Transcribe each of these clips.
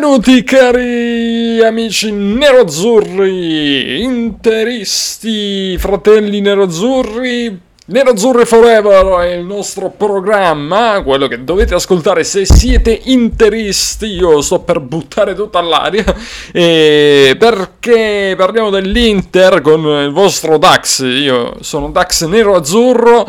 Benvenuti cari amici neroazzurri, interisti, fratelli neroazzurri. Nerazzurri Forever è il nostro programma, quello che dovete ascoltare se siete interisti. Io sto per buttare tutta all'aria. E perché parliamo dell'Inter con il vostro Dax. Io sono Dax nero-azzurro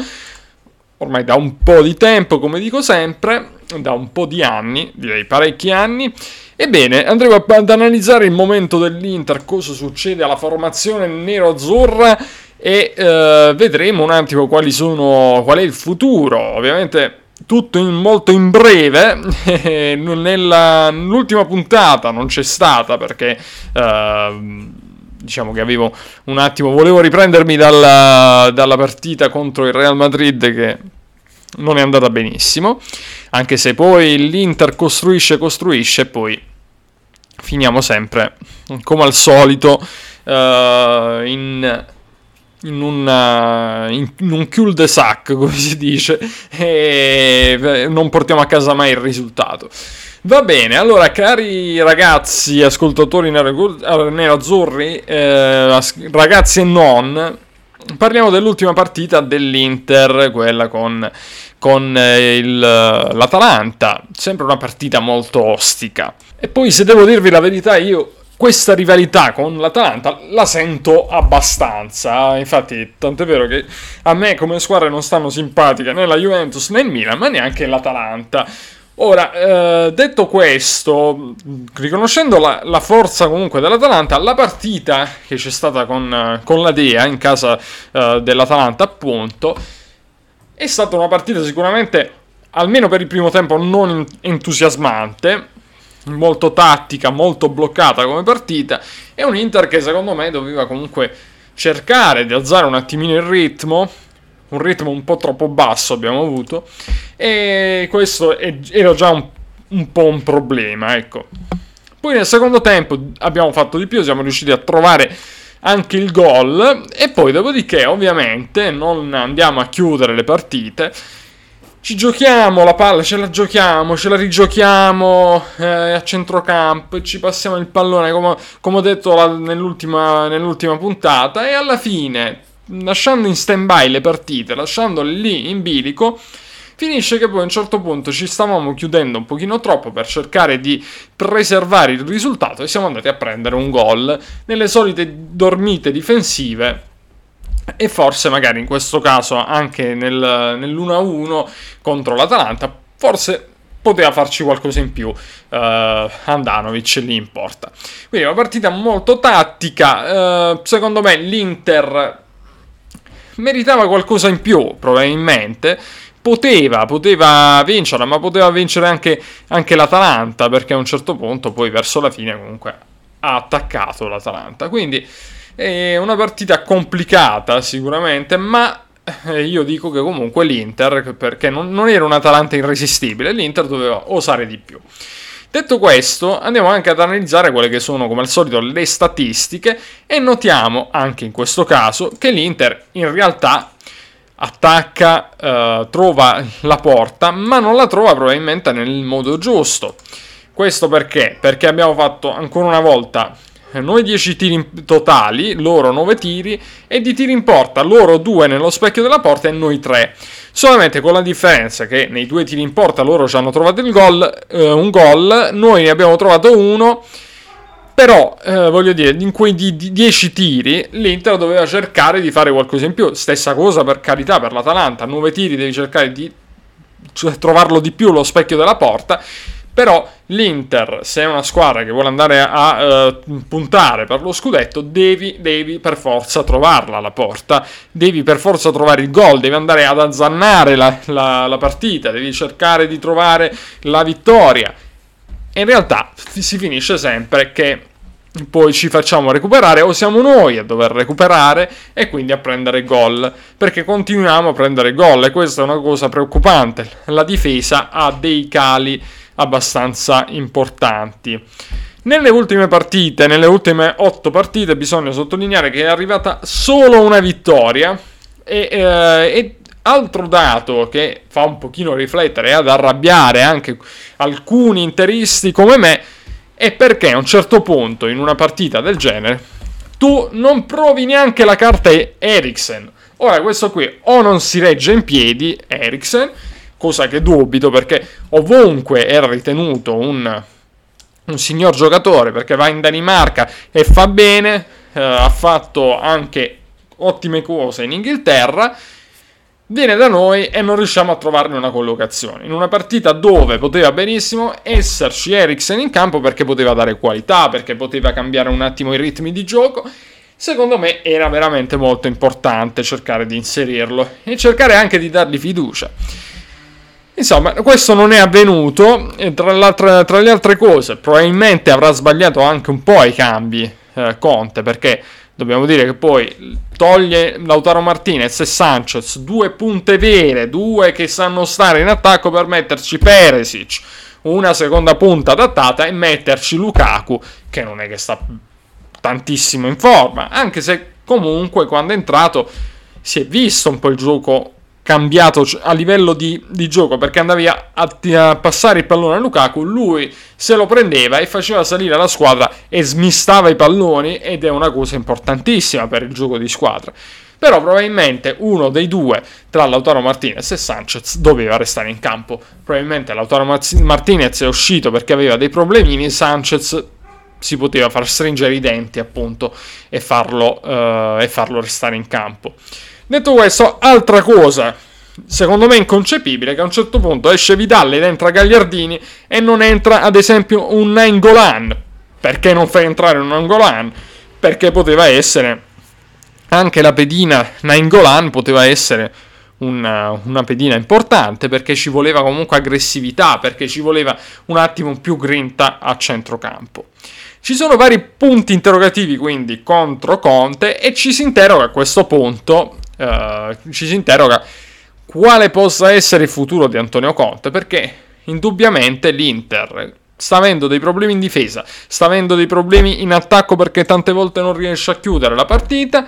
ormai da un po' di tempo, come dico sempre, da un po' di anni, direi parecchi anni. Ebbene, andremo ad analizzare il momento dell'Inter, cosa succede alla formazione nero-azzurra e eh, vedremo un attimo quali sono, qual è il futuro. Ovviamente tutto in, molto in breve, nella, nell'ultima puntata non c'è stata perché... Eh, diciamo che avevo un attimo, volevo riprendermi dalla, dalla partita contro il Real Madrid che non è andata benissimo, anche se poi l'Inter costruisce, costruisce e poi finiamo sempre, come al solito, uh, in, in, una, in, in un cul-de-sac, come si dice, e non portiamo a casa mai il risultato. Va bene, allora cari ragazzi ascoltatori nerazzurri, eh, ragazzi e non, parliamo dell'ultima partita dell'Inter, quella con, con eh, il, l'Atalanta, sempre una partita molto ostica. E poi se devo dirvi la verità io questa rivalità con l'Atalanta la sento abbastanza. Infatti, tanto è vero che a me come squadre non stanno simpatiche né la Juventus né il Milan, ma neanche l'Atalanta. Ora, eh, detto questo, riconoscendo la, la, forza comunque dell'Atalanta, la partita che c'è stata con, con la Dea in casa eh, dell'Atalanta, appunto, è stata una partita sicuramente, almeno per il primo tempo, non entusiasmante, molto tattica, molto bloccata come partita, e un Inter che secondo me doveva comunque cercare di alzare un attimino il ritmo, un ritmo un po' troppo basso abbiamo avuto e questo è, era già un, un po' un problema, ecco. Poi nel secondo tempo abbiamo fatto di più, siamo riusciti a trovare anche il gol e poi dopodiché ovviamente non andiamo a chiudere le partite ci giochiamo la palla, ce la giochiamo, ce la rigiochiamo eh, a centrocampo ci passiamo il pallone come, come ho detto la, nell'ultima, nell'ultima puntata e alla fine lasciando in stand by le partite, lasciandole lì in bilico, finisce che poi a un certo punto ci stavamo chiudendo un pochino troppo per cercare di preservare il risultato e siamo andati a prendere un gol nelle solite dormite difensive e forse magari in questo caso anche nel, nell'1-1 contro l'Atalanta forse poteva farci qualcosa in più uh, Andanovic lì in porta. Quindi una partita molto tattica uh, secondo me l'Inter meritava qualcosa in più, probabilmente. Poteva, poteva vincerla, ma poteva vincere anche, anche l'Atalanta, perché a un certo punto, poi verso la fine, comunque ha attaccato l'Atalanta. Quindi è una partita complicata sicuramente, ma eh, io dico che comunque l'Inter, perché non, non era un Atalanta irresistibile, l'Inter doveva osare di più. Detto questo, andiamo anche ad analizzare quelle che sono, come al solito, le statistiche e notiamo anche in questo caso che l'Inter in realtà attacca, eh, trova la porta, ma non la trova probabilmente nel modo giusto. Questo perché? Perché abbiamo fatto ancora una volta noi 10 tiri totali, loro 9 tiri e di tiri in porta, loro 2 nello specchio della porta e noi 3. Solamente con la differenza che nei due tiri in porta loro ci hanno trovato il gol, eh, un gol, noi ne abbiamo trovato uno. Però, eh, voglio dire, in quei 10 tiri l'Inter doveva cercare di fare qualcosa in più. Stessa cosa per carità per l'Atalanta, 9 tiri devi cercare di cioè, trovarlo di più lo specchio della porta. Però l'Inter, se è una squadra che vuole andare a uh, puntare per lo scudetto, devi, devi, per forza trovarla alla porta, devi per forza trovare il gol, devi andare ad azzannare la, la, la partita, devi cercare di trovare la vittoria. E in realtà si finisce sempre che poi ci facciamo recuperare o siamo noi a dover recuperare e quindi a prendere gol perché continuiamo a prendere gol e questa è una cosa preoccupante la difesa ha dei cali abbastanza importanti. Nelle ultime partite, nelle ultime otto partite, bisogna sottolineare che è arrivata solo una vittoria e, eh, e altro dato che fa un pochino riflettere e ad arrabbiare anche alcuni interisti come me è perché a un certo punto in una partita del genere tu non provi neanche la carta Eriksen. Ora questo qui o non si regge in piedi Eriksen, cosa che dubito perché ovunque era ritenuto un, un signor giocatore perché va in Danimarca e fa bene, eh, ha fatto anche ottime cose in Inghilterra viene da noi e non riusciamo a trovarne una collocazione. In una partita dove poteva benissimo esserci Eriksen in campo perché poteva dare qualità, perché poteva cambiare un attimo i ritmi di gioco, secondo me era veramente molto importante cercare di inserirlo e cercare anche di dargli fiducia. Insomma, questo non è avvenuto e tra, tra le altre cose probabilmente avrà sbagliato anche un po' i cambi eh, Conte perché dobbiamo dire che poi toglie Lautaro Martinez e Sanchez, due punte vere, due che sanno stare in attacco per metterci Peresic, una seconda punta adattata e metterci Lukaku, che non è che sta tantissimo in forma, anche se comunque quando è entrato si è visto un po' il gioco cambiato a livello di, di gioco perché andavi a, a, a, passare il pallone a Lukaku, lui se lo prendeva e faceva salire la squadra e smistava i palloni ed è una cosa importantissima per il gioco di squadra. Però probabilmente uno dei due tra Lautaro Martinez e Sanchez doveva restare in campo. Probabilmente Lautaro Martinez è uscito perché aveva dei problemini, Sanchez si poteva far stringere i denti appunto e farlo, uh, e farlo restare in campo. Detto questo, altra cosa, secondo me inconcepibile, che a un certo punto esce Vidal ed entra Gagliardini e non entra ad esempio un Nainggolan. Perché non fai entrare un Nainggolan? Perché poteva essere anche la pedina Nainggolan poteva essere una, una, pedina importante perché ci voleva comunque aggressività, perché ci voleva un attimo più grinta a centrocampo. Ci sono vari punti interrogativi quindi contro Conte e ci si interroga a questo punto eh, ci si interroga quale possa essere il futuro di Antonio Conte, perché indubbiamente l'Inter sta avendo dei problemi in difesa, sta avendo dei problemi in attacco perché tante volte non riesce a chiudere la partita.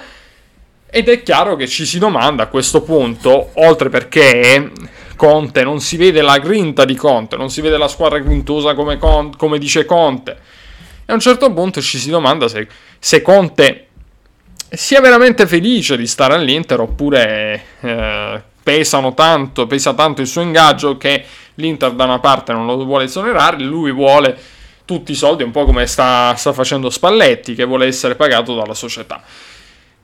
Ed è chiaro che ci si domanda a questo punto, oltre perché Conte non si vede la grinta di Conte, non si vede la squadra grintosa come, Conte, come dice Conte. E a un certo punto ci si domanda se, se Conte sia veramente felice di stare all'Inter oppure eh, pesano tanto, pesa tanto il suo ingaggio che l'Inter da una parte non lo vuole esonerare, lui vuole tutti i soldi, un po' come sta, sta facendo Spalletti, che vuole essere pagato dalla società.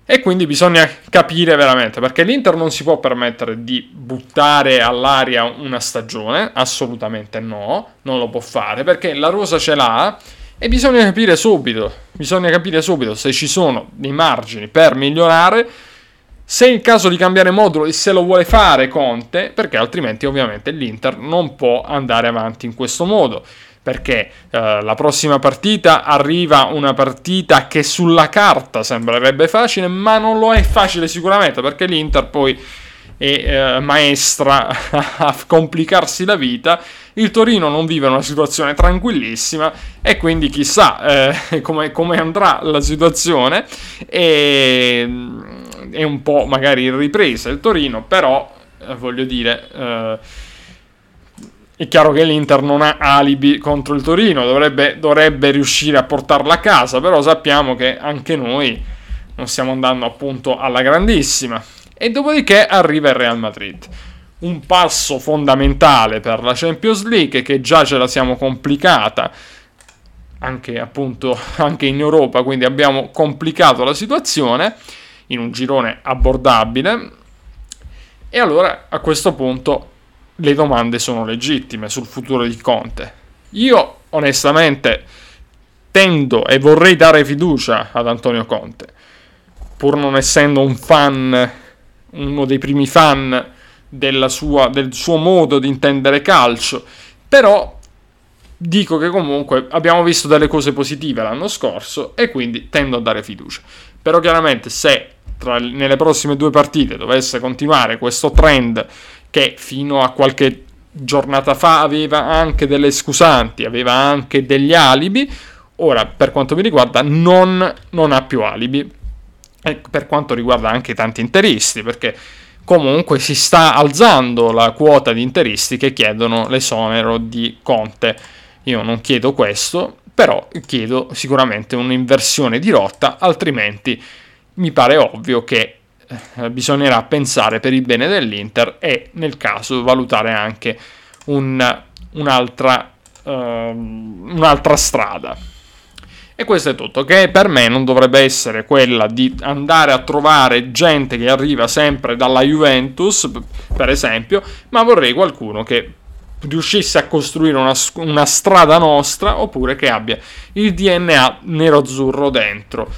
E quindi bisogna capire veramente, perché l'Inter non si può permettere di buttare all'aria una stagione, assolutamente no, non lo può fare, perché la rosa ce l'ha e bisogna capire subito, bisogna capire subito se ci sono dei margini per migliorare, se è il caso di cambiare modulo e se lo vuole fare Conte, perché altrimenti ovviamente l'Inter non può andare avanti in questo modo. Perché eh, la prossima partita arriva una partita che sulla carta sembrerebbe facile, ma non lo è facile sicuramente, perché l'Inter poi e eh, maestra a complicarsi la vita. Il Torino non vive una situazione tranquillissima e quindi chissà eh, come, andrà la situazione. E, mm, è un po' magari in ripresa il Torino, però eh, voglio dire... Eh, è chiaro che l'Inter non ha alibi contro il Torino, dovrebbe, dovrebbe riuscire a portarla a casa, però sappiamo che anche noi non stiamo andando appunto alla grandissima e dopodiché arriva il Real Madrid. Un passo fondamentale per la Champions League che già ce la siamo complicata anche appunto anche in Europa, quindi abbiamo complicato la situazione in un girone abbordabile. E allora a questo punto le domande sono legittime sul futuro di Conte. Io onestamente tendo e vorrei dare fiducia ad Antonio Conte, pur non essendo un fan uno dei primi fan sua, del suo modo di intendere calcio, però dico che comunque abbiamo visto delle cose positive l'anno scorso e quindi tendo a dare fiducia. Però chiaramente se tra, nelle prossime due partite dovesse continuare questo trend che fino a qualche giornata fa aveva anche delle scusanti, aveva anche degli alibi, ora per quanto mi riguarda non, non ha più alibi per quanto riguarda anche tanti interisti, perché comunque si sta alzando la quota di interisti che chiedono l'esonero di Conte. Io non chiedo questo, però chiedo sicuramente un'inversione di rotta, altrimenti mi pare ovvio che eh, bisognerà pensare per il bene dell'Inter e nel caso valutare anche un, un'altra, uh, un'altra strada. E questo è tutto, che per me non dovrebbe essere quella di andare a trovare gente che arriva sempre dalla Juventus, per esempio, ma vorrei qualcuno che riuscisse a costruire una, una strada nostra oppure che abbia il DNA nero-azzurro dentro.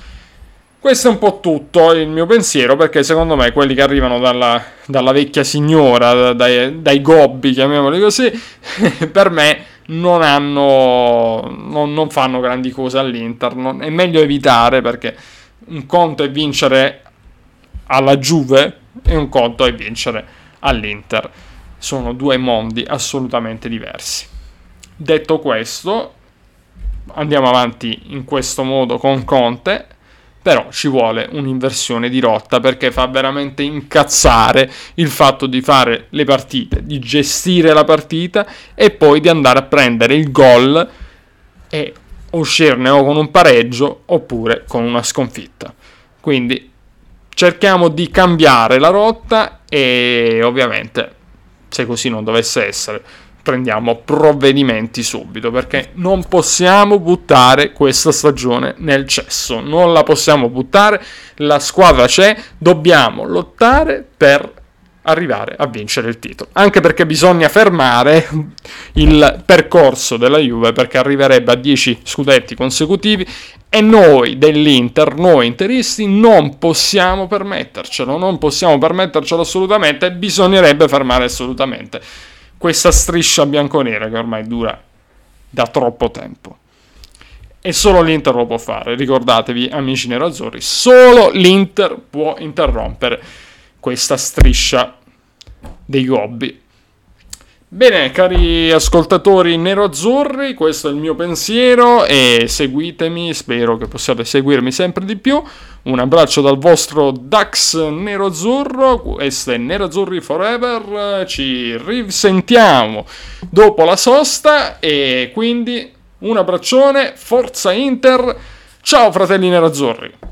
Questo è un po' tutto il mio pensiero perché secondo me quelli che arrivano dalla, dalla vecchia signora, dai, dai gobbi, chiamiamoli così, per me non hanno non, non fanno grandi cose all'Inter è meglio evitare perché un conto è vincere alla Juve e un conto è vincere all'Inter. Sono due mondi assolutamente diversi. Detto questo andiamo avanti in questo modo con Conte però ci vuole un'inversione di rotta perché fa veramente incazzare il fatto di fare le partite, di gestire la partita e poi di andare a prendere il gol e uscirne o con un pareggio oppure con una sconfitta. Quindi cerchiamo di cambiare la rotta e ovviamente se così non dovesse essere prendiamo provvedimenti subito perché non possiamo buttare questa stagione nel cesso, non la possiamo buttare, la squadra c'è, dobbiamo lottare per arrivare a vincere il titolo, anche perché bisogna fermare il percorso della Juve perché arriverebbe a 10 scudetti consecutivi e noi dell'Inter, noi interisti, non possiamo permettercelo, non possiamo permettercelo assolutamente, bisognerebbe fermare assolutamente questa striscia bianconera che ormai dura da troppo tempo. E solo l'Inter lo può fare, ricordatevi amici nerazzurri, solo l'Inter può interrompere questa striscia dei gobbi Bene, cari ascoltatori nero-azzurri, questo è il mio pensiero e seguitemi, spero che possiate seguirmi sempre di più. Un abbraccio dal vostro Dax nero-azzurro, questo è Nero-azzurri Forever, ci risentiamo dopo la sosta e quindi un abbraccione, forza Inter, ciao fratelli nero-azzurri!